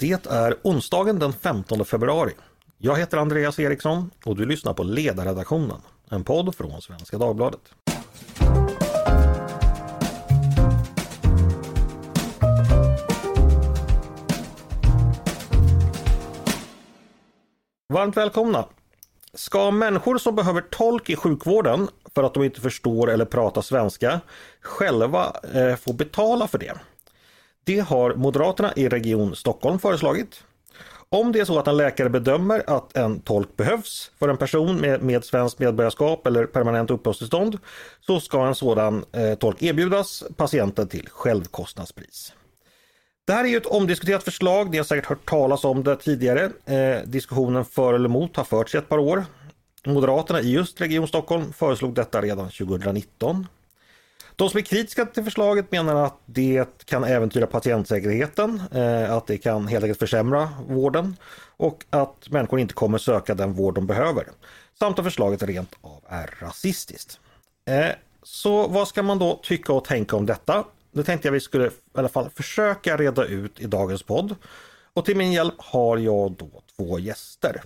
Det är onsdagen den 15 februari. Jag heter Andreas Eriksson och du lyssnar på Ledarredaktionen, en podd från Svenska Dagbladet. Varmt välkomna! Ska människor som behöver tolk i sjukvården för att de inte förstår eller pratar svenska själva eh, få betala för det? Det har Moderaterna i Region Stockholm föreslagit. Om det är så att en läkare bedömer att en tolk behövs för en person med, med svenskt medborgarskap eller permanent uppehållstillstånd så ska en sådan eh, tolk erbjudas patienten till självkostnadspris. Det här är ju ett omdiskuterat förslag, ni har säkert hört talas om det tidigare. Eh, diskussionen för eller emot har förts i ett par år. Moderaterna i just Region Stockholm föreslog detta redan 2019. De som är kritiska till förslaget menar att det kan äventyra patientsäkerheten, eh, att det kan helt enkelt försämra vården och att människor inte kommer söka den vård de behöver. Samt att förslaget rent av är rasistiskt. Eh, så vad ska man då tycka och tänka om detta? Det tänkte jag vi skulle i alla fall försöka reda ut i dagens podd. Och till min hjälp har jag då två gäster.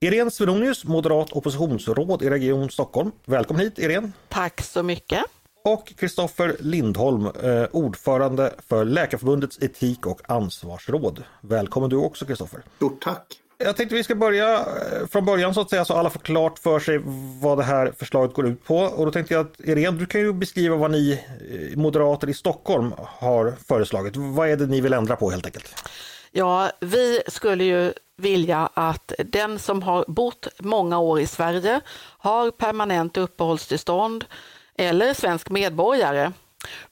Irene Svenonius, moderat oppositionsråd i Region Stockholm. Välkommen hit Irene! Tack så mycket! Och Kristoffer Lindholm, eh, ordförande för Läkarförbundets etik och ansvarsråd. Välkommen du också Kristoffer! Stort tack! Jag tänkte vi ska börja eh, från början så att säga så alla får klart för sig vad det här förslaget går ut på. Och då tänkte jag att Irene, du kan ju beskriva vad ni eh, moderater i Stockholm har föreslagit. Vad är det ni vill ändra på helt enkelt? Ja, vi skulle ju vilja att den som har bott många år i Sverige, har permanent uppehållstillstånd eller svensk medborgare,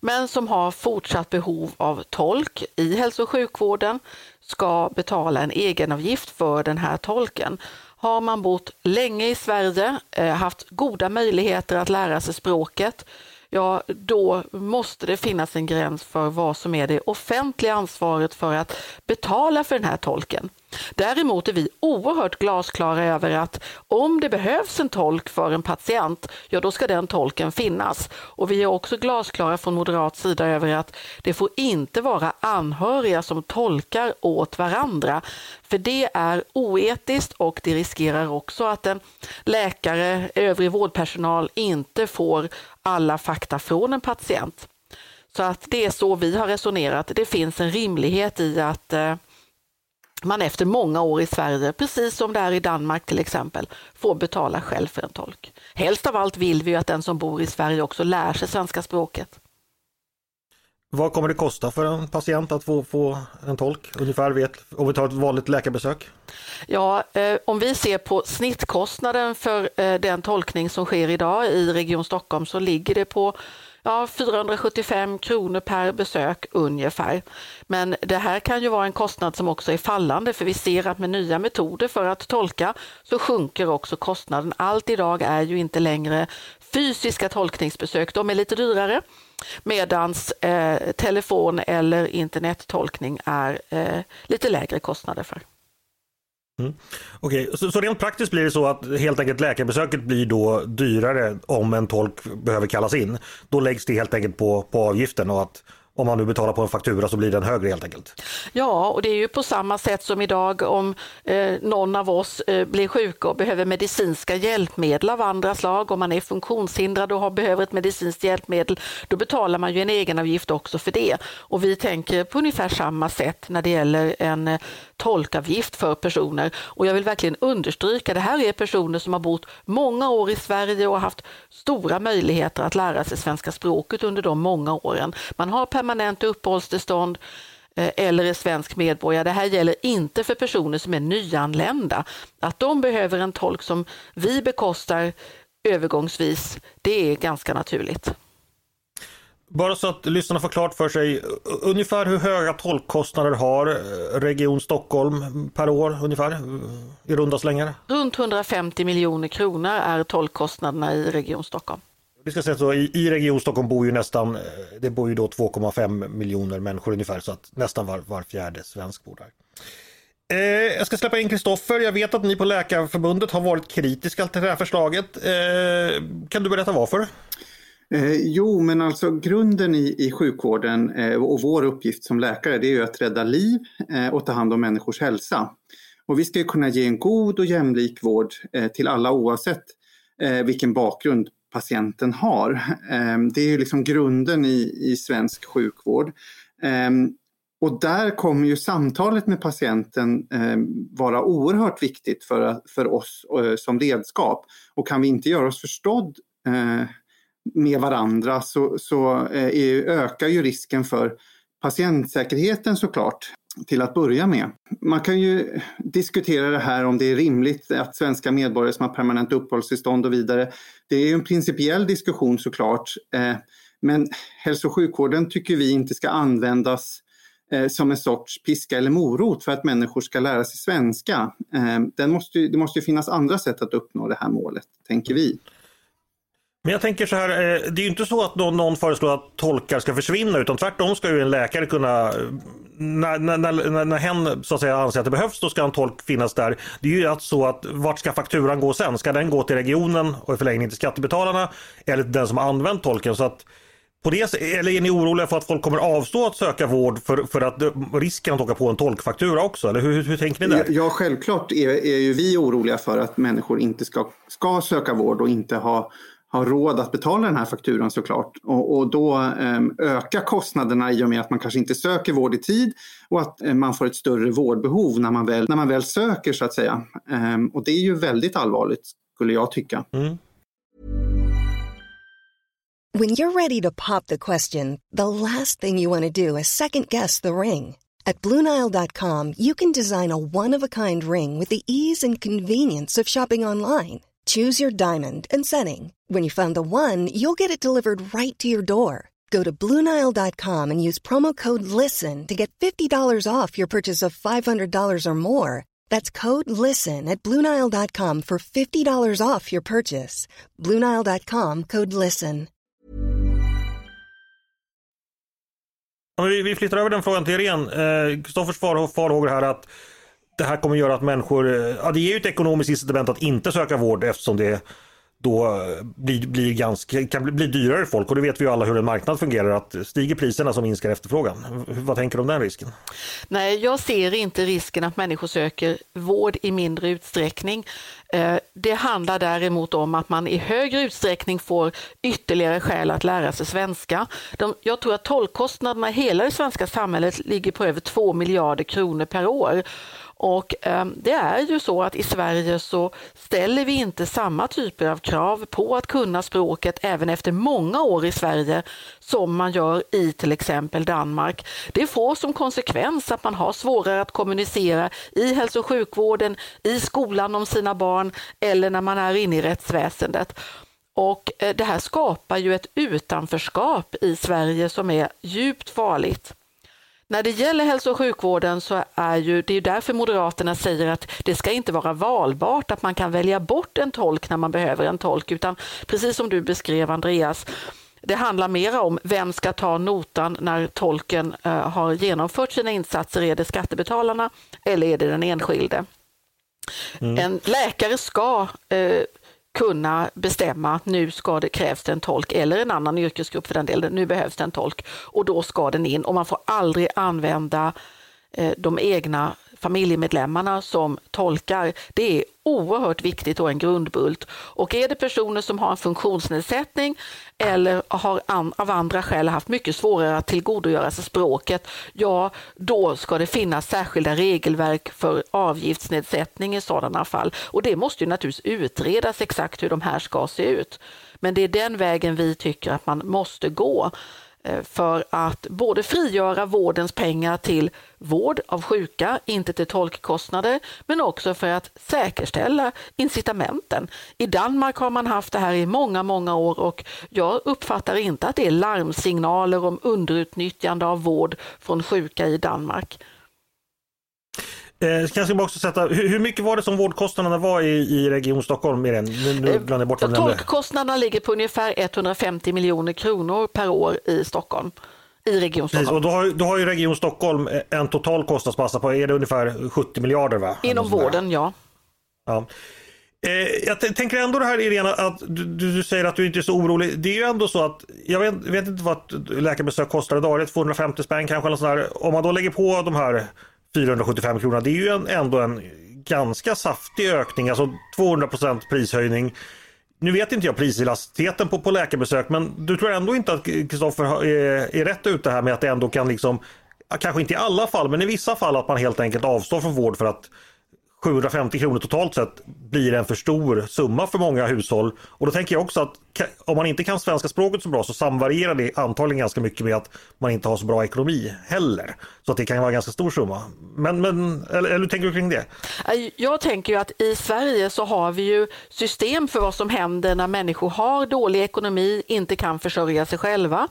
men som har fortsatt behov av tolk i hälso och sjukvården ska betala en egenavgift för den här tolken. Har man bott länge i Sverige, eh, haft goda möjligheter att lära sig språket, ja då måste det finnas en gräns för vad som är det offentliga ansvaret för att betala för den här tolken. Däremot är vi oerhört glasklara över att om det behövs en tolk för en patient, ja då ska den tolken finnas. Och vi är också glasklara från moderat sida över att det får inte vara anhöriga som tolkar åt varandra. För det är oetiskt och det riskerar också att en läkare, övrig vårdpersonal inte får alla fakta från en patient. Så att det är så vi har resonerat. Det finns en rimlighet i att eh, man efter många år i Sverige, precis som det är i Danmark till exempel, får betala själv för en tolk. Helst av allt vill vi att den som bor i Sverige också lär sig svenska språket. Vad kommer det kosta för en patient att få, få en tolk ungefär vet, om vi tar ett vanligt läkarbesök? Ja, eh, om vi ser på snittkostnaden för eh, den tolkning som sker idag i Region Stockholm så ligger det på ja, 475 kronor per besök ungefär. Men det här kan ju vara en kostnad som också är fallande för vi ser att med nya metoder för att tolka så sjunker också kostnaden. Allt idag är ju inte längre fysiska tolkningsbesök, de är lite dyrare medans eh, telefon eller internettolkning är eh, lite lägre kostnader för. Mm. Okej, okay. så, så rent praktiskt blir det så att helt enkelt läkarbesöket blir då dyrare om en tolk behöver kallas in. Då läggs det helt enkelt på, på avgiften och att om man nu betalar på en faktura så blir den högre helt enkelt. Ja, och det är ju på samma sätt som idag om eh, någon av oss eh, blir sjuka och behöver medicinska hjälpmedel av andra slag. Om man är funktionshindrad och har, behöver ett medicinskt hjälpmedel, då betalar man ju en egenavgift också för det. Och vi tänker på ungefär samma sätt när det gäller en eh, tolkavgift för personer. Och jag vill verkligen understryka, det här är personer som har bott många år i Sverige och haft stora möjligheter att lära sig svenska språket under de många åren. Man har permanent uppehållstillstånd eh, eller är svensk medborgare. Det här gäller inte för personer som är nyanlända. Att de behöver en tolk som vi bekostar övergångsvis, det är ganska naturligt. Bara så att lyssnarna får klart för sig, ungefär hur höga tolkkostnader har eh, Region Stockholm per år ungefär i runda slängar? Runt 150 miljoner kronor är tolkkostnaderna i Region Stockholm. Vi ska säga så, i, i Region Stockholm bor ju nästan, eh, det bor ju då 2,5 miljoner människor ungefär så att nästan var, var fjärde svensk bor där. Eh, jag ska släppa in Kristoffer. Jag vet att ni på Läkarförbundet har varit kritiska till det här förslaget. Eh, kan du berätta varför? Eh, jo, men alltså grunden i, i sjukvården eh, och vår uppgift som läkare det är ju att rädda liv eh, och ta hand om människors hälsa. Och vi ska ju kunna ge en god och jämlik vård eh, till alla oavsett eh, vilken bakgrund patienten har. Eh, det är ju liksom grunden i, i svensk sjukvård. Eh, och där kommer ju samtalet med patienten eh, vara oerhört viktigt för, för oss eh, som redskap. Och kan vi inte göra oss förstådd eh, med varandra så, så eh, är, ökar ju risken för patientsäkerheten såklart till att börja med. Man kan ju diskutera det här om det är rimligt att svenska medborgare som har permanent uppehållstillstånd och vidare. Det är ju en principiell diskussion såklart. Eh, men hälso och sjukvården tycker vi inte ska användas eh, som en sorts piska eller morot för att människor ska lära sig svenska. Eh, den måste, det måste ju finnas andra sätt att uppnå det här målet, tänker vi. Men jag tänker så här, eh, det är ju inte så att någon, föreslår att tolkar ska försvinna utan tvärtom ska ju en läkare kunna, när, när, när, när hen så att säga anser att det behövs, då ska en tolk finnas där. Det är ju att så att vart ska fakturan gå sen? Ska den gå till regionen och i förlängningen till skattebetalarna eller till den som har använt tolken? Så att på det, eller är ni oroliga för att folk kommer avstå att söka vård för, för att eh, risken att åka på en tolkfaktura också? Eller hur, hur tänker ni där? Ja, självklart är, är ju vi oroliga för att människor inte ska, ska söka vård och inte ha, ha råd att betala den här fakturan såklart. Och, och då um, öka kostnaderna i och med att man kanske inte söker vård i tid och att um, man får ett större vårdbehov när man väl, när man väl söker så att säga. Um, och det är ju väldigt allvarligt skulle jag tycka. Mm. When you're ready to pop the question, the last thing you want to do is second guess the ring. At Bluenile.com you can design a one-of-a-kind ring with the ease and convenience of shopping online. Choose your diamond and setting. When you find the one, you'll get it delivered right to your door. Go to Bluenile.com and use promo code LISTEN to get $50 off your purchase of $500 or more. That's code LISTEN at Bluenile.com for $50 off your purchase. Bluenile.com code LISTEN. vi, vi flyttar över den frågan till Irene. Kristoffers eh, farhågor här att det här kommer göra att människor, eh, ja det ger ju ett ekonomiskt incitament att inte söka vård eftersom det är då eh, blir, blir ganska, kan bli, bli dyrare för folk och det vet vi ju alla hur en marknad fungerar att stiger priserna så minskar efterfrågan. Vad tänker du om den risken? Nej, jag ser inte risken att människor söker vård i mindre utsträckning. Eh, det handlar däremot om att man i högre utsträckning får ytterligare skäl att lära sig svenska. De, jag tror att tolkkostnaderna i hela det svenska samhället ligger på över 2 miljarder kronor per år. Och eh, det är ju så att i Sverige så ställer vi inte samma typer av krav på att kunna språket även efter många år i Sverige som man gör i till exempel Danmark. Det får som konsekvens att man har svårare att kommunicera i hälso och sjukvården, i skolan om sina barn eller när man är inne i rättsväsendet. Och eh, det här skapar ju ett utanförskap i Sverige som är djupt farligt. När det gäller hälso och sjukvården så är ju, det är därför Moderaterna säger att det ska inte vara valbart att man kan välja bort en tolk när man behöver en tolk, utan precis som du beskrev Andreas, det handlar mer om vem ska ta notan när tolken uh, har genomfört sina insatser. Är det skattebetalarna eller är det den enskilde? Mm. En läkare ska uh, kunna bestämma att nu ska det, krävs det en tolk eller en annan yrkesgrupp för den delen. Nu behövs det en tolk och då ska den in och man får aldrig använda eh, de egna familjemedlemmarna som tolkar. Det är oerhört viktigt och en grundbult. Och är det personer som har en funktionsnedsättning eller har an, av andra skäl haft mycket svårare att tillgodogöra sig språket, ja då ska det finnas särskilda regelverk för avgiftsnedsättning i sådana fall. Och det måste ju naturligtvis utredas exakt hur de här ska se ut. Men det är den vägen vi tycker att man måste gå. Eh, för att både frigöra vårdens pengar till vård av sjuka, inte till tolkkostnader, men också för att säkerställa incitamenten. I Danmark har man haft det här i många, många år och jag uppfattar inte att det är larmsignaler om underutnyttjande av vård från sjuka i Danmark. Eh, kanske också sätta, hur, hur, mycket var det som vårdkostnaderna var i, i Region Stockholm? Med Nu, nu blandar jag bort vad Tolkkostnaderna ligger på ungefär 150 miljoner kronor per år i Stockholm. I Region Stockholm. Precis, och då har, då har ju Region Stockholm en total kostnadsmassa på är det ungefär 70 miljarder? Va? Inom vården, ja. ja. Eh, jag tänker ändå det här Irena, att du, du, säger att du inte är så orolig. Det är ju ändå så att, jag vet, vet inte vad läkarbesök kostar idag, 250 spänn kanske eller sådär. Om man då lägger på de här 475 kronor. det är ju en, ändå en ganska saftig ökning, alltså 200% prishöjning. Nu vet inte jag priselasticiteten på, på läkarbesök, men du tror ändå inte att Kristoffer är, är rätt ute här med att det ändå kan liksom, kanske inte i alla fall, men i vissa fall att man helt enkelt avstår från vård för att 750 kronor totalt sett blir en för stor summa för många hushåll. Och då tänker jag också att om man inte kan svenska språket så bra så samvarierar det antagligen ganska mycket med att man inte har så bra ekonomi heller. Så att det kan vara en ganska stor summa. Men, men eller, eller hur tänker du kring det? Äh, jag tänker ju att i Sverige så har vi ju system för vad som händer när människor har dålig ekonomi, inte kan försörja sig själva.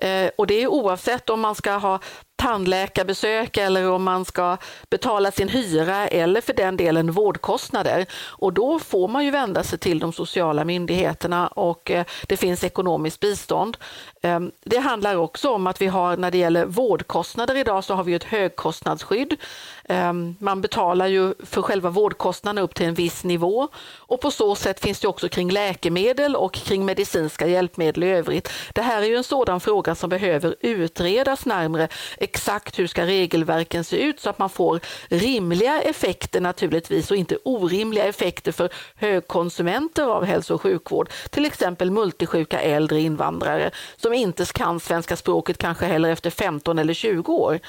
Äh, och det är oavsett om man ska ha tandläkarbesök eller om man ska betala sin hyra eller för den delen vårdkostnader. Och då får man ju vända sig till de sociala myndigheterna och eh, det finns ekonomiskt bistånd. Ehm, det handlar också om att vi har när det gäller vårdkostnader idag så har vi ett högkostnadsskydd. Ehm, man betalar ju för själva vårdkostnaderna upp till en viss nivå och på så sätt finns det också kring läkemedel och kring medicinska hjälpmedel i övrigt. Det här är ju en sådan fråga som behöver utredas närmre. Exakt hur ska regelverken se ut så att man får rimliga effekter naturligtvis och inte orimliga effekter för högkonsumenter av hälso och sjukvård, till exempel multisjuka äldre invandrare som inte kan svenska språket kanske heller efter 15 eller 20 år.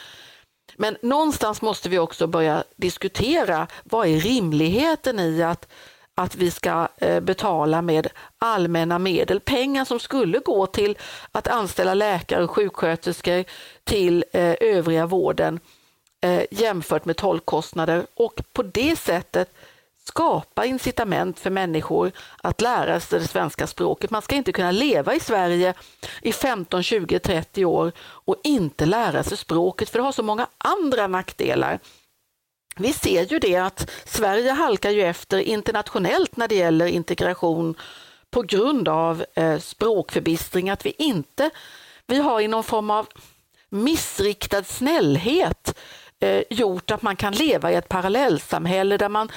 Men någonstans måste vi också börja diskutera vad är rimligheten i att, att vi ska eh, betala med allmänna medel, pengar som skulle gå till att anställa läkare och sjuksköterskor till eh, övriga vården eh, jämfört med tolkkostnader och på det sättet skapa incitament för människor att lära sig det svenska språket. Man ska inte kunna leva i Sverige i 15, 20, 30 år och inte lära sig språket för det har så många andra nackdelar. Vi ser ju det att Sverige halkar ju efter internationellt när det gäller integration på grund av eh, språkförbistring, att vi inte, vi har i någon form av missriktad snällhet eh, gjort att man kan leva i ett parallellsamhälle där man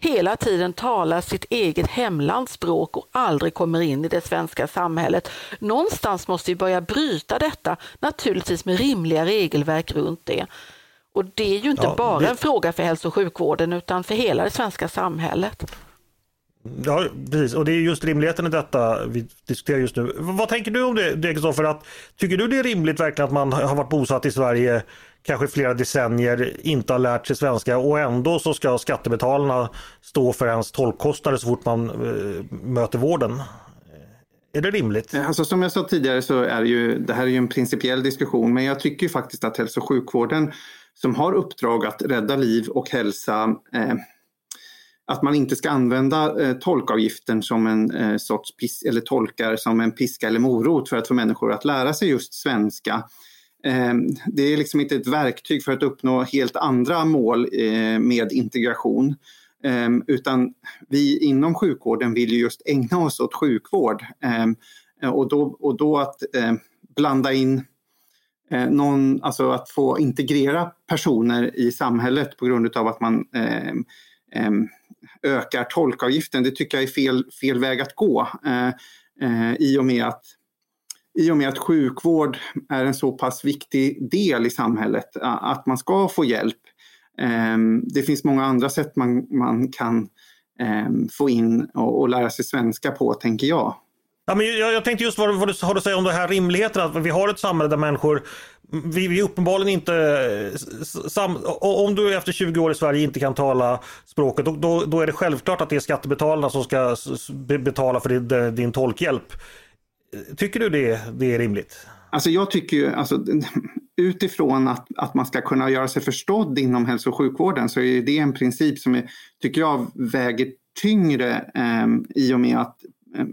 hela tiden talar sitt eget hemlandsspråk och aldrig kommer in i det svenska samhället. Någonstans måste vi börja bryta detta, naturligtvis med rimliga regelverk runt det. Och det är ju inte ja, bara det... en fråga för hälso och sjukvården utan för hela det svenska samhället. Ja, precis. Och det är just rimligheten i detta vi diskuterar just nu. Vad tänker du om det, Kristoffer? Tycker du det är rimligt verkligen att man har varit bosatt i Sverige kanske flera decennier inte har lärt sig svenska och ändå så ska skattebetalarna stå för ens tolkkostnader så fort man eh, möter vården. Är det rimligt? Eh, alltså, som jag sa tidigare så är det ju, det här är ju en principiell diskussion men jag tycker faktiskt att hälso och sjukvården som har uppdrag att rädda liv och hälsa eh, att man inte ska använda eh, tolkavgiften som en eh, sorts pis eller tolkar som en piska eller morot för att få människor att lära sig just svenska. Ehm, det är liksom inte ett verktyg för att uppnå helt andra mål eh, med integration. Ehm, utan vi inom sjukvården vill just ägna oss åt sjukvård. Ehm, och då, och då att eh, blanda in eh, någon, alltså att få integrera personer i samhället på grund av att man ökar tolkavgiften, det tycker jag är fel, fel väg att gå. Eh, eh I och med att i och med att sjukvård är en så pass viktig del i samhället, att man ska få hjälp. Ehm, det finns många andra sätt man, man kan ehm, få in och, och lära sig svenska på, tänker jag. Ja, men jag, jag tänkte just vad, vad du har att säga om det här rimligheten, att vi har ett samhälle där människor vi, vi uppenbarligen inte... Sam, om du efter 20 år i Sverige inte kan tala språket, då, då, då är det självklart att det är skattebetalarna som ska betala för din, din tolkhjälp. Tycker du det, det är rimligt? Alltså jag tycker ju, alltså, utifrån att, att man ska kunna göra sig förstådd inom hälso och sjukvården så är det en princip som är, tycker jag väger tyngre eh, i och med att eh,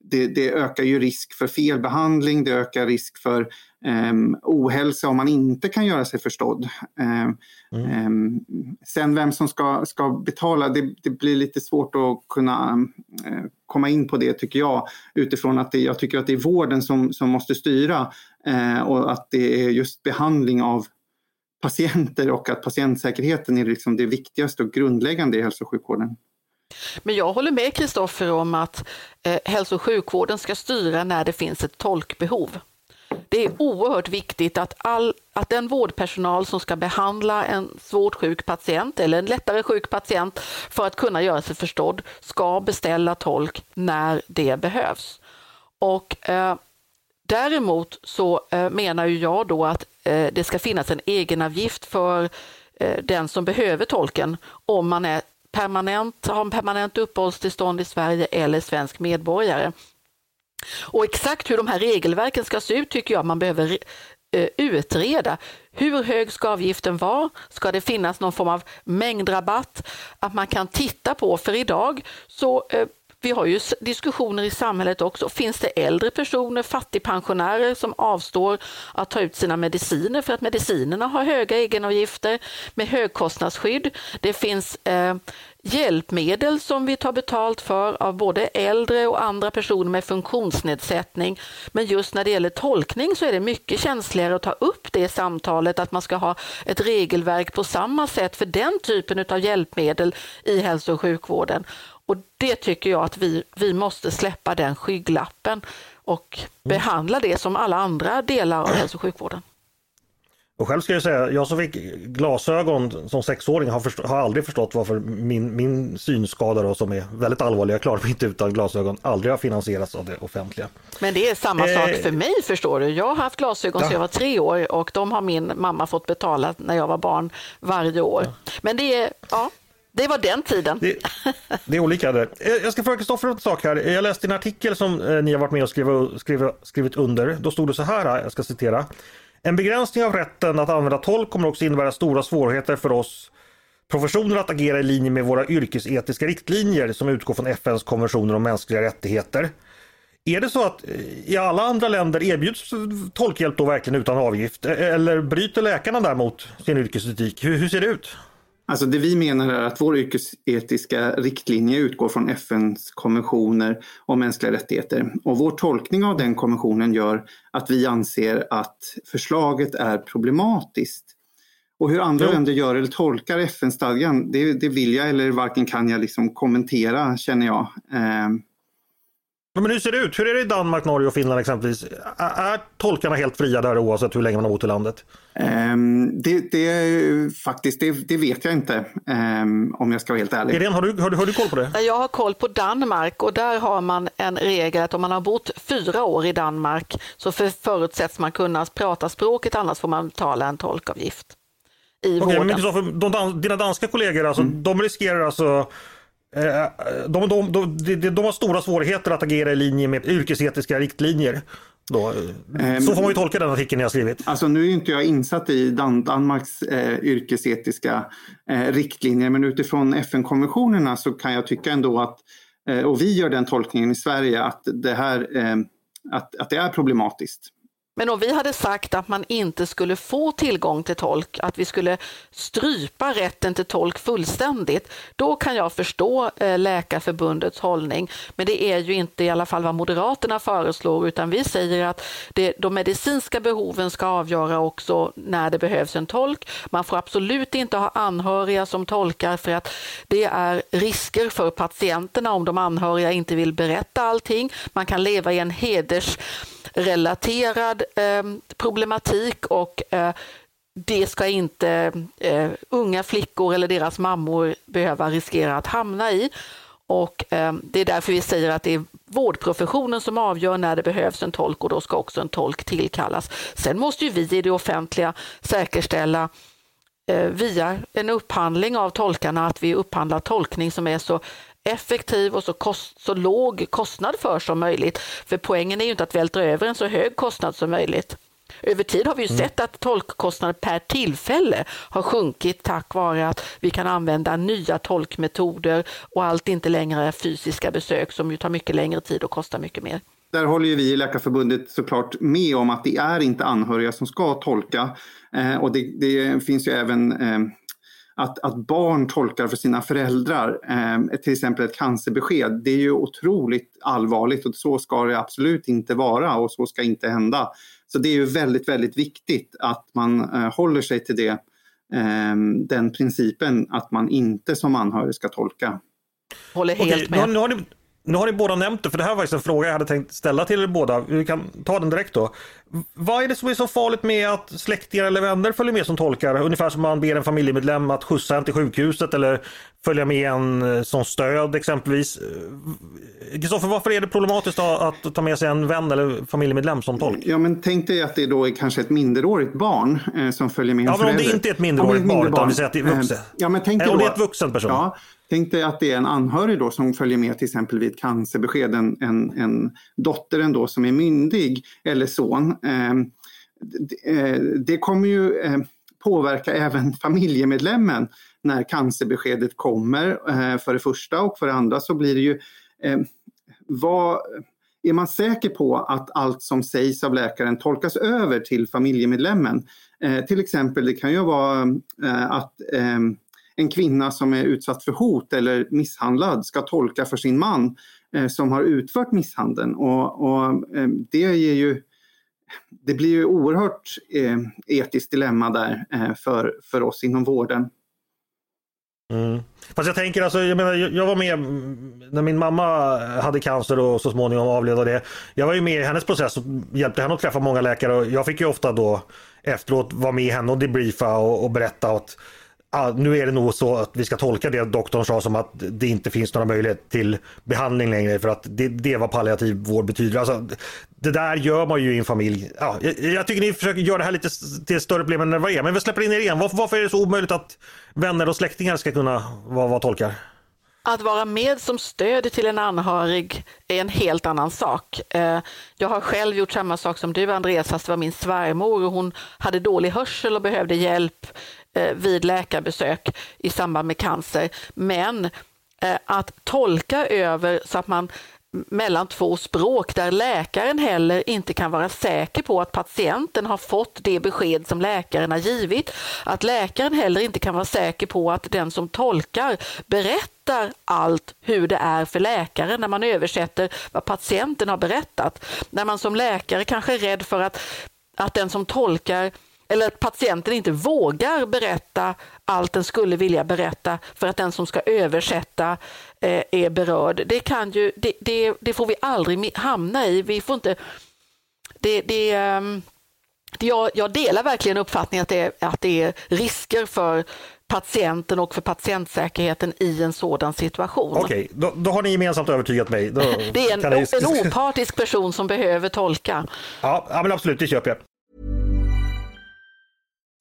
det, det, ökar ju risk för felbehandling, det ökar risk för um, ohälsa om man inte kan göra sig förstådd. Um, mm. um, sen vem som ska, ska betala, det, det blir lite svårt att kunna uh, komma in på det tycker jag utifrån att det, jag tycker att det är vården som, som måste styra uh, och att det är just behandling av patienter och att patientsäkerheten är liksom det viktigaste och grundläggande i hälso och sjukvården. Men jag håller med Kristoffer om att eh, hälso och sjukvården ska styra när det finns ett tolkbehov. Det är oerhört viktigt att, all, att den vårdpersonal som ska behandla en svårt sjuk patient eller en lättare sjuk patient för att kunna göra sig förstådd ska beställa tolk när det behövs. Och eh, Däremot så eh, menar ju jag då att eh, det ska finnas en egenavgift för eh, den som behöver tolken om man är permanent, har en permanent uppehållstillstånd i Sverige eller svensk medborgare. Och exakt hur de här regelverken ska se ut tycker jag man behöver eh, utreda. Hur hög ska avgiften vara? Ska det finnas någon form av mängdrabatt? Att man kan titta på, för idag så eh, vi har ju diskussioner i samhället också. Finns det äldre personer, fattigpensionärer som avstår att ta ut sina mediciner för att medicinerna har höga egenavgifter med högkostnadsskydd? Det finns eh, hjälpmedel som vi tar betalt för av både äldre och andra personer med funktionsnedsättning. Men just när det gäller tolkning så är det mycket känsligare att ta upp det samtalet, att man ska ha ett regelverk på samma sätt för den typen av hjälpmedel i hälso och sjukvården. Och det tycker jag att vi, vi måste släppa den skygglappen och mm. behandla det som alla andra delar av hälso och sjukvården. Och själv ska jag säga, jag som fick glasögon som sexåring har, förstå, har aldrig förstått varför min, min synskada då, som är väldigt allvarlig, jag klarar mig inte utan glasögon, aldrig har finansierats av det offentliga. Men det är samma eh, sak för mig förstår du. Jag har haft glasögon ja. sedan jag var tre år och de har min mamma fått betala när jag var barn varje år. Ja. Men det är, ja, det var den tiden. Det, det är olika där. Eh, jag ska fråga Kristoffer en sak här. Jag läste en artikel som eh, ni har varit med och skrivit, skrivit, skrivit under. Då stod det så här, jag ska citera. En begränsning av rätten att använda tolk kommer också innebära stora svårigheter för oss professioner att agera i linje med våra yrkesetiska riktlinjer som utgår från FNs konventioner om mänskliga rättigheter. Är det så att eh, i alla andra länder erbjuds tolkhjälp då verkligen utan avgift? Eh, eh, eller bryter läkarna däremot sin yrkesetik? Hur, hur ser det ut? Alltså det vi menar är att vår yrkesetiska riktlinje utgår från FNs konventioner om mänskliga rättigheter. Och vår tolkning av den konventionen gör att vi anser att förslaget är problematiskt. Och hur andra jo. länder gör eller tolkar FN-stadgan, det, det, vill jag eller varken kan jag liksom kommentera känner jag. Eh, men hur ser det ut? Hur är det i Danmark, Norge och Finland exempelvis? Är tolkarna helt fria där oavsett hur länge man har bott i landet? Um, det, det, faktiskt, det, det, vet jag inte um, om jag ska vara helt ärlig. Irene, har du, har, du, har du koll på det? Jag har koll på Danmark och där har man en regel att om man har bott fyra år i Danmark så för, förutsätts man kunna prata språket annars får man betala en tolkavgift. I okay, vården. Men de, dina danska kollegor, alltså, mm. de riskerar alltså de, de, de, de, har stora svårigheter att agera i linje med yrkesetiska riktlinjer. Då. Ehm, så får man ju tolka den artikeln jag skrivit. Alltså nu är inte jag insatt i Dan Danmarks eh, yrkesetiska eh, riktlinjer men utifrån FN-konventionerna så kan jag tycka ändå att, eh, och vi gör den tolkningen i Sverige, att det här eh, att, att det är problematiskt. Men om vi hade sagt att man inte skulle få tillgång till tolk, att vi skulle strypa rätten till tolk fullständigt, då kan jag förstå eh, Läkarförbundets hållning. Men det är ju inte i alla fall vad Moderaterna föreslår, utan vi säger att det, de medicinska behoven ska avgöra också när det behövs en tolk. Man får absolut inte ha anhöriga som tolkar för att det är risker för patienterna om de anhöriga inte vill berätta allting. Man kan leva i en heders relaterad eh, problematik och eh, det ska inte eh, unga flickor eller deras mammor behöva riskera att hamna i. Och eh, Det är därför vi säger att det är vårdprofessionen som avgör när det behövs en tolk och då ska också en tolk tillkallas. Sen måste ju vi i det offentliga säkerställa eh, via en upphandling av tolkarna att vi upphandlar tolkning som är så effektiv och så, kost, så låg kostnad för som möjligt. För poängen är ju inte att vältra över en så hög kostnad som möjligt. Över tid har vi ju mm. sett att tolkkostnader per tillfälle har sjunkit tack vare att vi kan använda nya tolkmetoder och allt inte längre är fysiska besök som ju tar mycket längre tid och kostar mycket mer. Där håller ju vi i Läkarförbundet såklart med om att det är inte anhöriga som ska tolka. Eh, och det, det, finns ju även eh, att, att barn tolkar för sina föräldrar, eh, till exempel ett cancerbesked, det är ju otroligt allvarligt och så ska det absolut inte vara och så ska inte hända. Så det är ju väldigt, väldigt viktigt att man eh, håller sig till det, eh, den principen att man inte som anhörig ska tolka. Håller helt Okej, med. Nu, har, nu, har ni, nu har ni båda nämnt det, för det här var faktiskt en fråga jag hade tänkt ställa till er båda. Vi kan ta den direkt då. Vad är det som är så farligt med att släktingar eller vänner följer med som tolkar? Ungefär som man ber en familjemedlem att skjutsa en till sjukhuset eller följa med en eh, som stöd exempelvis. Kristoffer, varför är det problematiskt att ta med sig en vän eller familjemedlem som tolk? Ja, men tänk dig att det då är kanske ett minderårigt barn eh, som följer med en Ja, men om det inte är ett minderårigt barn, utan vi säger att det är eh, vuxet. Ja, men tänk dig om då, det är ett vuxen person. Ja, tänk dig att det är en anhörig då som följer med till exempel vid ett cancerbesked, en, en, en dotter ändå som är myndig eller son. Ehm, eh, det, det kommer ju eh, påverka även familjemedlemmen när cancerbeskedet kommer eh, för det första och för det andra så blir det ju ehm, vad, är man säker på att allt som sägs av läkaren tolkas över till familjemedlemmen? Eh, till exempel, det kan ju vara eh, att eh, en kvinna som är utsatt för hot eller misshandlad ska tolka för sin man eh, som har utfört misshandeln. Och, och eh, det ger ju det blir ju oerhört eh, etiskt dilemma där eh, för, för oss inom vården. Mm. Fast jag tänker alltså, jag menar, jag var med mm, när min mamma hade cancer och så småningom avled av det. Jag var ju med i hennes process och hjälpte henne att träffa många läkare och jag fick ju ofta då efteråt vara med henne och debriefa och, och berätta att ah, nu är det nog så att vi ska tolka det doktorn sa som att det inte finns några möjligheter till behandling längre för att det, det är vad palliativ vård betyder. Alltså, det där gör man ju i en familj. Ah, jag, jag tycker ni försöker göra det här lite till ett större problem än vad det är. Men vi släpper in er igen. Varför, varför är det så omöjligt att vänner och släktingar ska kunna vara, vara tolkar? Att vara med som stöd till en anhörig är en helt annan sak. Eh, jag har själv gjort samma sak som du Andreas, fast det var min svärmor och hon hade dålig hörsel och behövde hjälp Eh, vid läkarbesök i samband med cancer. Men eh, att tolka över så att man mellan två språk där läkaren heller inte kan vara säker på att patienten har fått det besked som läkaren har givit. Att läkaren heller inte kan vara säker på att den som tolkar berättar allt hur det är för läkaren när man översätter vad patienten har berättat. När man som läkare kanske är rädd för att, att den som tolkar eller att patienten inte vågar berätta allt den skulle vilja berätta för att den som ska översätta eh, är berörd. Det, kan ju, det, det, det får vi aldrig hamna i. Vi får inte... Det, det, ehm, det, jag, jag delar verkligen uppfattningen att det, att det är risker för patienten och för patientsäkerheten i en sådan situation. Okej, då, då har ni gemensamt övertygat mig. Då Det är en, ni- en opartisk person som behöver tolka. ja, ja, men absolut, det köper jag.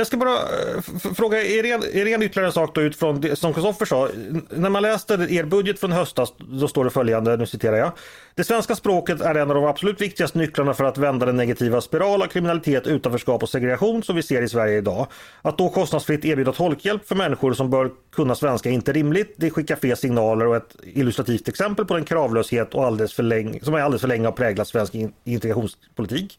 Jag ska bara eh, fråga er en, ytterligare en sak då utifrån det som Kristoffer sa. När man läste er budget från höstas då står det följande, nu citerar jag. Det svenska språket är en av de absolut viktigaste nycklarna för att vända den negativa spiral av kriminalitet, utanförskap och segregation som vi ser i Sverige idag. Att då kostnadsfritt erbjuda tolkhjälp för människor som bör kunna svenska är inte rimligt. Det skickar fel signaler och ett illustrativt exempel på den kravlöshet och alldeles för länge, som är alldeles för länge har präglat svensk integrationspolitik.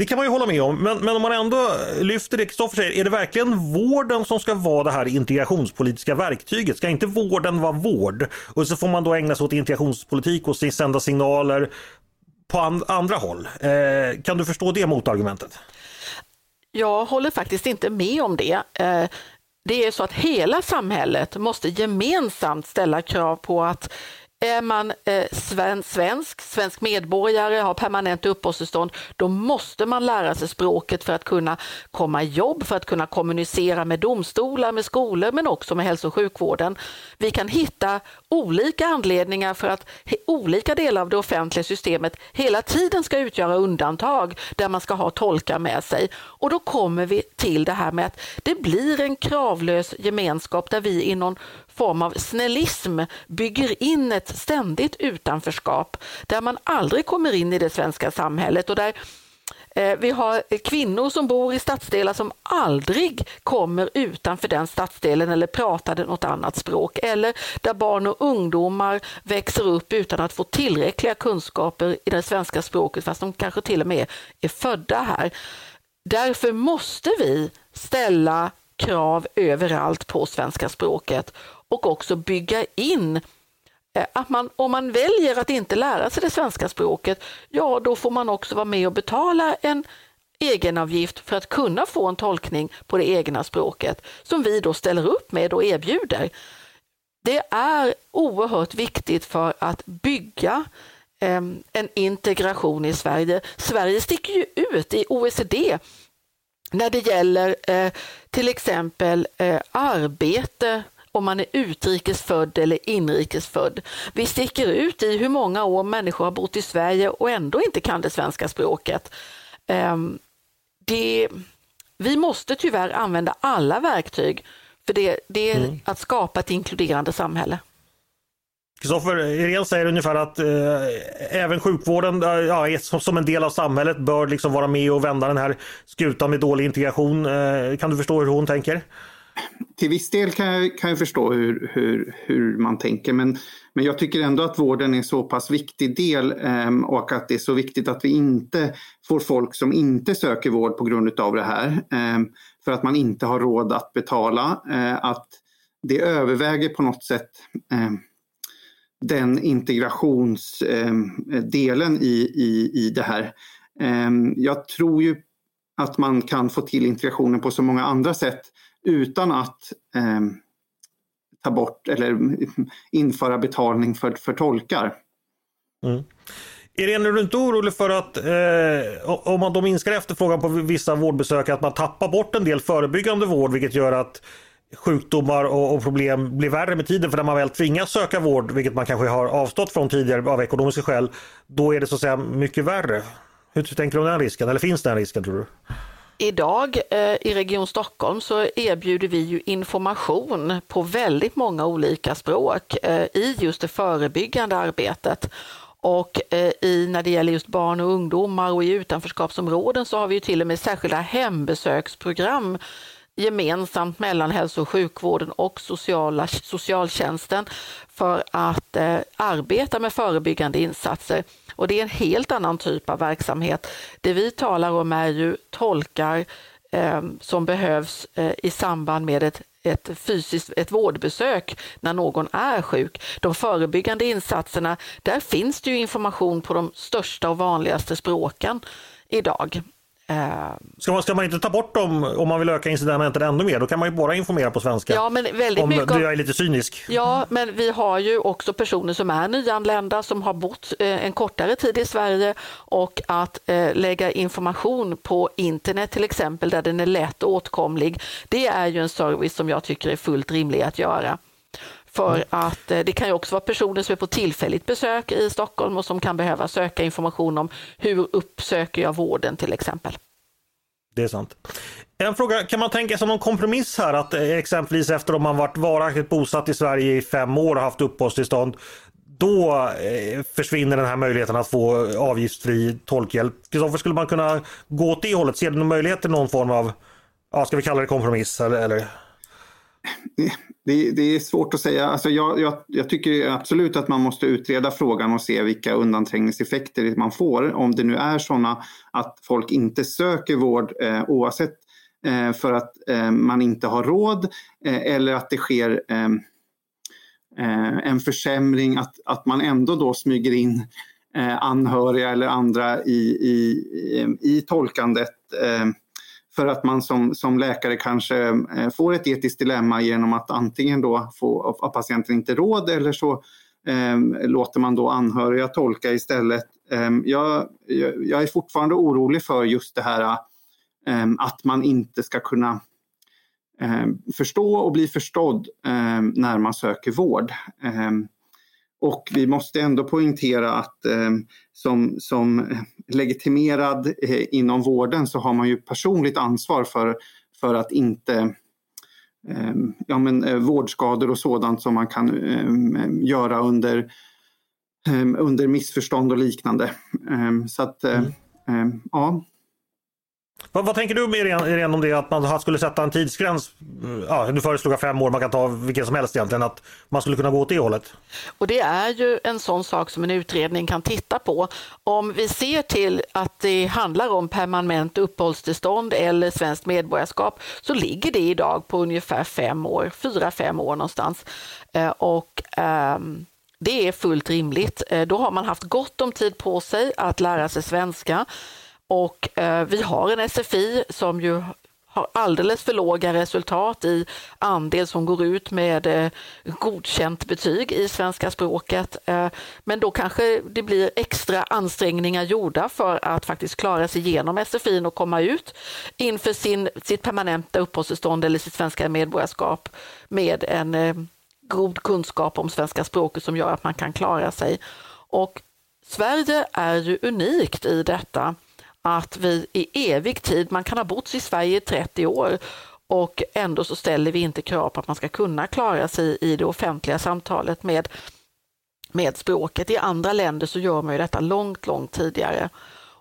Det kan man ju hålla med om, men, men om man ändå lyfter det Kristoffer säger, är det verkligen vården som ska vara det här integrationspolitiska verktyget? Ska inte vården vara vård? Och så får man då ägna sig åt integrationspolitik och sända signaler på an, andra håll. Eh, kan du förstå det motargumentet? Jag håller faktiskt inte med om det. Eh, Det är så att hela samhället måste gemensamt ställa krav på att är man eh, svensk, svensk medborgare, har permanent uppehållstillstånd, då måste man lära sig språket för att kunna komma i jobb, för att kunna kommunicera med domstolar, med skolor, men också med hälso och sjukvården. Vi kan hitta olika anledningar för att olika delar av det offentliga systemet hela tiden ska utgöra undantag där man ska ha tolkar med sig. Och då kommer vi till det här med att det blir en kravlös gemenskap där vi i någon form av snällism bygger in ett ständigt utanförskap där man aldrig kommer in i det svenska samhället och där eh, vi har kvinnor som bor i stadsdelar som aldrig kommer utanför den stadsdelen eller pratar något annat språk. Eller där barn och ungdomar växer upp utan att få tillräckliga kunskaper i det svenska språket fast de kanske till och med är födda här. Därför måste vi ställa krav överallt på svenska språket och också bygga in eh, att man, om man väljer att inte lära sig det svenska språket, ja då får man också vara med och betala en egenavgift för att kunna få en tolkning på det egna språket som vi då ställer upp med och erbjuder. Det är oerhört viktigt för att bygga ehm, en integration i Sverige. Sverige sticker ju ut i OECD när det gäller eh, till exempel eh, arbete om man är utrikes född eller inrikes född. Vi sticker ut i hur många år människor har bott i Sverige och ändå inte kan det svenska språket. Ehm, det, vi måste tyvärr använda alla verktyg för det, det är mm. att skapa ett inkluderande samhälle. Kristoffer Irén säger ungefär att eh, även sjukvården eh, ja, som en del av samhället bör liksom vara med och vända den här skutan med dålig integration. Eh, kan du förstå hur hon tänker? Till viss del kan jag, kan jag förstå hur, hur, hur man tänker men, men jag tycker ändå att vården är en så pass viktig del eh, och att det är så viktigt att vi inte får folk som inte söker vård på grund av det här eh, för att man inte har råd att betala. Eh, att det överväger på något sätt ehm, den integrationsdelen ehm, i, i, i det här. Ehm, jag tror ju att man kan få till integrationen på så många andra sätt utan att eh, ta bort eller införa betalning för, för tolkar. Mm. Irene, är du inte orolig för att eh, om man då minskar efterfrågan på vissa vårdbesök att man tappar bort en del förebyggande vård vilket gör att sjukdomar och, och, problem blir värre med tiden för när man väl tvingas söka vård, vilket man kanske har avstått från tidigare av ekonomiska skäl, då är det så att säga mycket värre. Hur tänker du om den risken, eller finns den risken tror du? Idag eh, i Region Stockholm så erbjuder vi ju information på väldigt många olika språk eh, i just det förebyggande arbetet. Och eh, i, när det gäller just barn och ungdomar och i utanförskapsområden så har vi ju till och med särskilda hembesöksprogram gemensamt mellan hälso och sjukvården och sociala, socialtjänsten för att eh, arbeta med förebyggande insatser. Och det är en helt annan typ av verksamhet. Det vi talar om är ju tolkar eh, som behövs eh, i samband med ett ett fysiskt ett vårdbesök när någon är sjuk. De förebyggande insatserna, där finns det ju information på de största och vanligaste språken idag. Eh, ska man, ska man inte ta bort dem om man vill öka incitamenten ännu mer? Då kan man ju bara informera på svenska. Ja, men väldigt om mycket om, jag är lite cynisk. Ja, men vi har ju också personer som är nyanlända som har bott eh, en kortare tid i Sverige och att eh, lägga information på internet till exempel där den är lätt åtkomlig. Det är ju en service som jag tycker är fullt rimlig att göra. För mm. att eh, det kan ju också vara personer som är på tillfälligt besök i Stockholm och som kan behöva söka information om hur uppsöker jag vården till exempel. Det är sant. En fråga, kan man tänka sig någon kompromiss här att eh, exempelvis efter om man varit varaktigt bosatt i Sverige i fem år och haft uppehållstillstånd då eh, försvinner den här möjligheten att få avgiftsfri tolkhjälp. Kristoffer, skulle man kunna gå åt det hållet? Ser du någon möjlighet till någon form av, ja, ska vi kalla det kompromiss eller? eller? Det, det, är svårt att säga. Alltså jag, jag, jag, tycker absolut att man måste utreda frågan och se vilka undanträngningseffekter man får. Om det nu är sådana att folk inte söker vård eh, oavsett eh, för att eh, man inte har råd eh, eller att det sker eh, eh en försämring, att, att man ändå då smyger in eh, anhöriga eller andra i, i, i, i tolkandet eh, för att man som, som läkare kanske eh, får ett etiskt dilemma genom att antingen då få av patienten inte råd eller så ehm, låter man då anhöriga tolka istället. Ehm, jag, jag, är fortfarande orolig för just det här ehm, att man inte ska kunna förstå och bli förstådd när man söker vård. Och vi måste ändå poängtera att eh, som, som legitimerad eh, inom vården så har man ju personligt ansvar för, för att inte eh, ja, men, eh, vårdskador och sådant som man kan eh, göra under, eh, under missförstånd och liknande. så att, mm. ja, vad, vad, tänker du Irene om det att man skulle sätta en tidsgräns? Ja, du föreslog fem år, man kan ta vilken som helst egentligen, att man skulle kunna gå åt det hållet. Och det är ju en sån sak som en utredning kan titta på. Om vi ser till att det handlar om permanent uppehållstillstånd eller svenskt medborgarskap så ligger det idag på ungefär fem år, fyra, fem år någonstans. Eh, och um, det är fullt rimligt. Eh, då har man haft gott om tid på sig att lära sig svenska. Och eh, vi har en SFI som ju har alldeles för låga resultat i andel som går ut med eh, godkänt betyg i svenska språket. Eh, men då kanske det blir extra ansträngningar gjorda för att faktiskt klara sig igenom SFI och komma ut inför sin, sitt permanenta uppehållstillstånd eller sitt svenska medborgarskap med en eh, god kunskap om svenska språket som gör att man kan klara sig. Och Sverige är ju unikt i detta att vi i evig tid, man kan ha bott i Sverige i 30 år och ändå så ställer vi inte krav på att man ska kunna klara sig i det offentliga samtalet med, med språket. I andra länder så gör man ju detta långt, långt tidigare.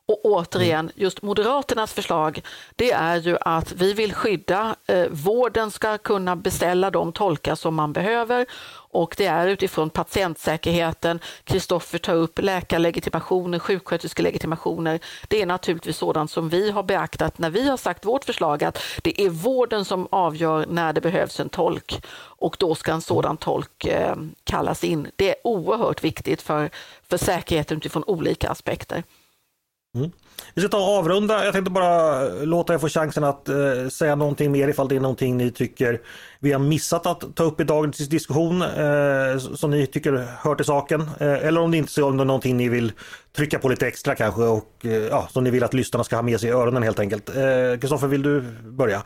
Och återigen, just Moderaternas förslag, det är ju att vi vill skydda, eh, vården ska kunna beställa de tolkar som man behöver och det är utifrån patientsäkerheten. Kristoffer tar upp läkarlegitimationer, sjuksköterskelegitimationer. Det är naturligtvis sådant som vi har beaktat när vi har sagt vårt förslag att det är vården som avgör när det behövs en tolk och då ska en sådan tolk eh, kallas in. Det är oerhört viktigt för, för säkerheten utifrån olika aspekter. Mm. Vi ska ta och avrunda. Jag tänkte bara låta er få chansen att eh, säga någonting mer ifall det är någonting ni tycker vi har missat att ta upp i dagens diskussion eh, som ni tycker hör till saken. Eh, eller om det inte är om det är någonting ni vill trycka på lite extra kanske och eh, ja, som ni vill att lyssnarna ska ha med sig i öronen helt enkelt. Eh, Kristoffer, vill du börja?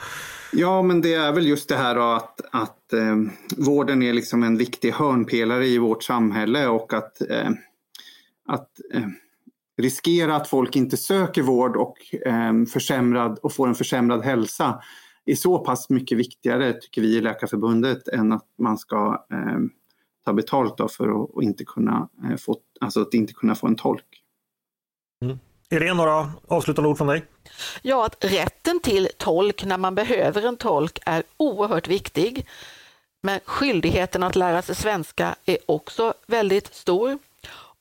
Ja, men det är väl just det här att, att eh, vården är liksom en viktig hörnpelare i vårt samhälle och att, eh, att eh, riskera att folk inte söker vård och, eh, försämrad, och får en försämrad hälsa är så pass mycket viktigare, tycker vi i Läkarförbundet, än att man ska eh, ta betalt för att, inte kunna, eh, få, alltså att inte kunna få en tolk. Mm. Irene, några avslutande ord från dig? Ja, att rätten till tolk när man behöver en tolk är oerhört viktig. Men skyldigheten att lära sig svenska är också väldigt stor.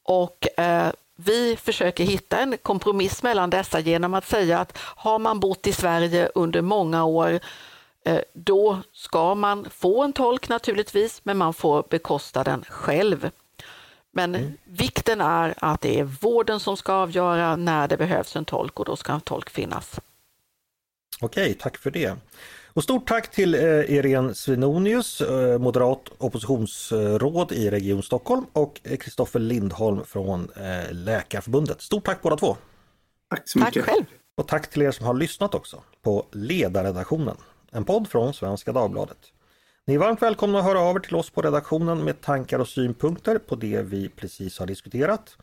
Och eh, vi försöker hitta en kompromiss mellan dessa genom att säga att har man bott i Sverige under många år eh, då ska man få en tolk naturligtvis, men man får bekosta den själv. Men mm. vikten är att det är vården som ska avgöra när det behövs en tolk och då ska en tolk finnas. Okej, tack för det. Och stort tack till eh, Irene Svenonius, eh, moderat oppositionsråd i Region Stockholm och Kristoffer Lindholm från eh, Läkarförbundet. Stort tack båda två! Tack så mycket! Tack själv! Och tack till er som har lyssnat också på Ledarredaktionen, en podd från Svenska Dagbladet. Ni är varmt välkomna att höra av er till oss på redaktionen med tankar och synpunkter på det vi precis har diskuterat.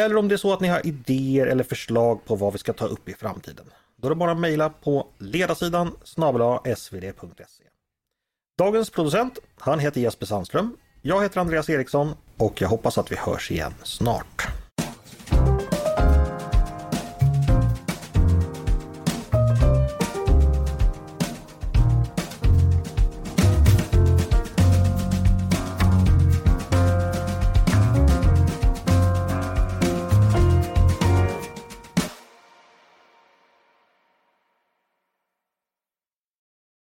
Eller om det är så att ni har idéer eller förslag på vad vi ska ta upp i framtiden. Då är det bara att mejla på ledarsidan snabel svd.se. Dagens producent, han heter Jesper Sandström. Jag heter Andreas Eriksson och jag hoppas att vi hörs igen snart.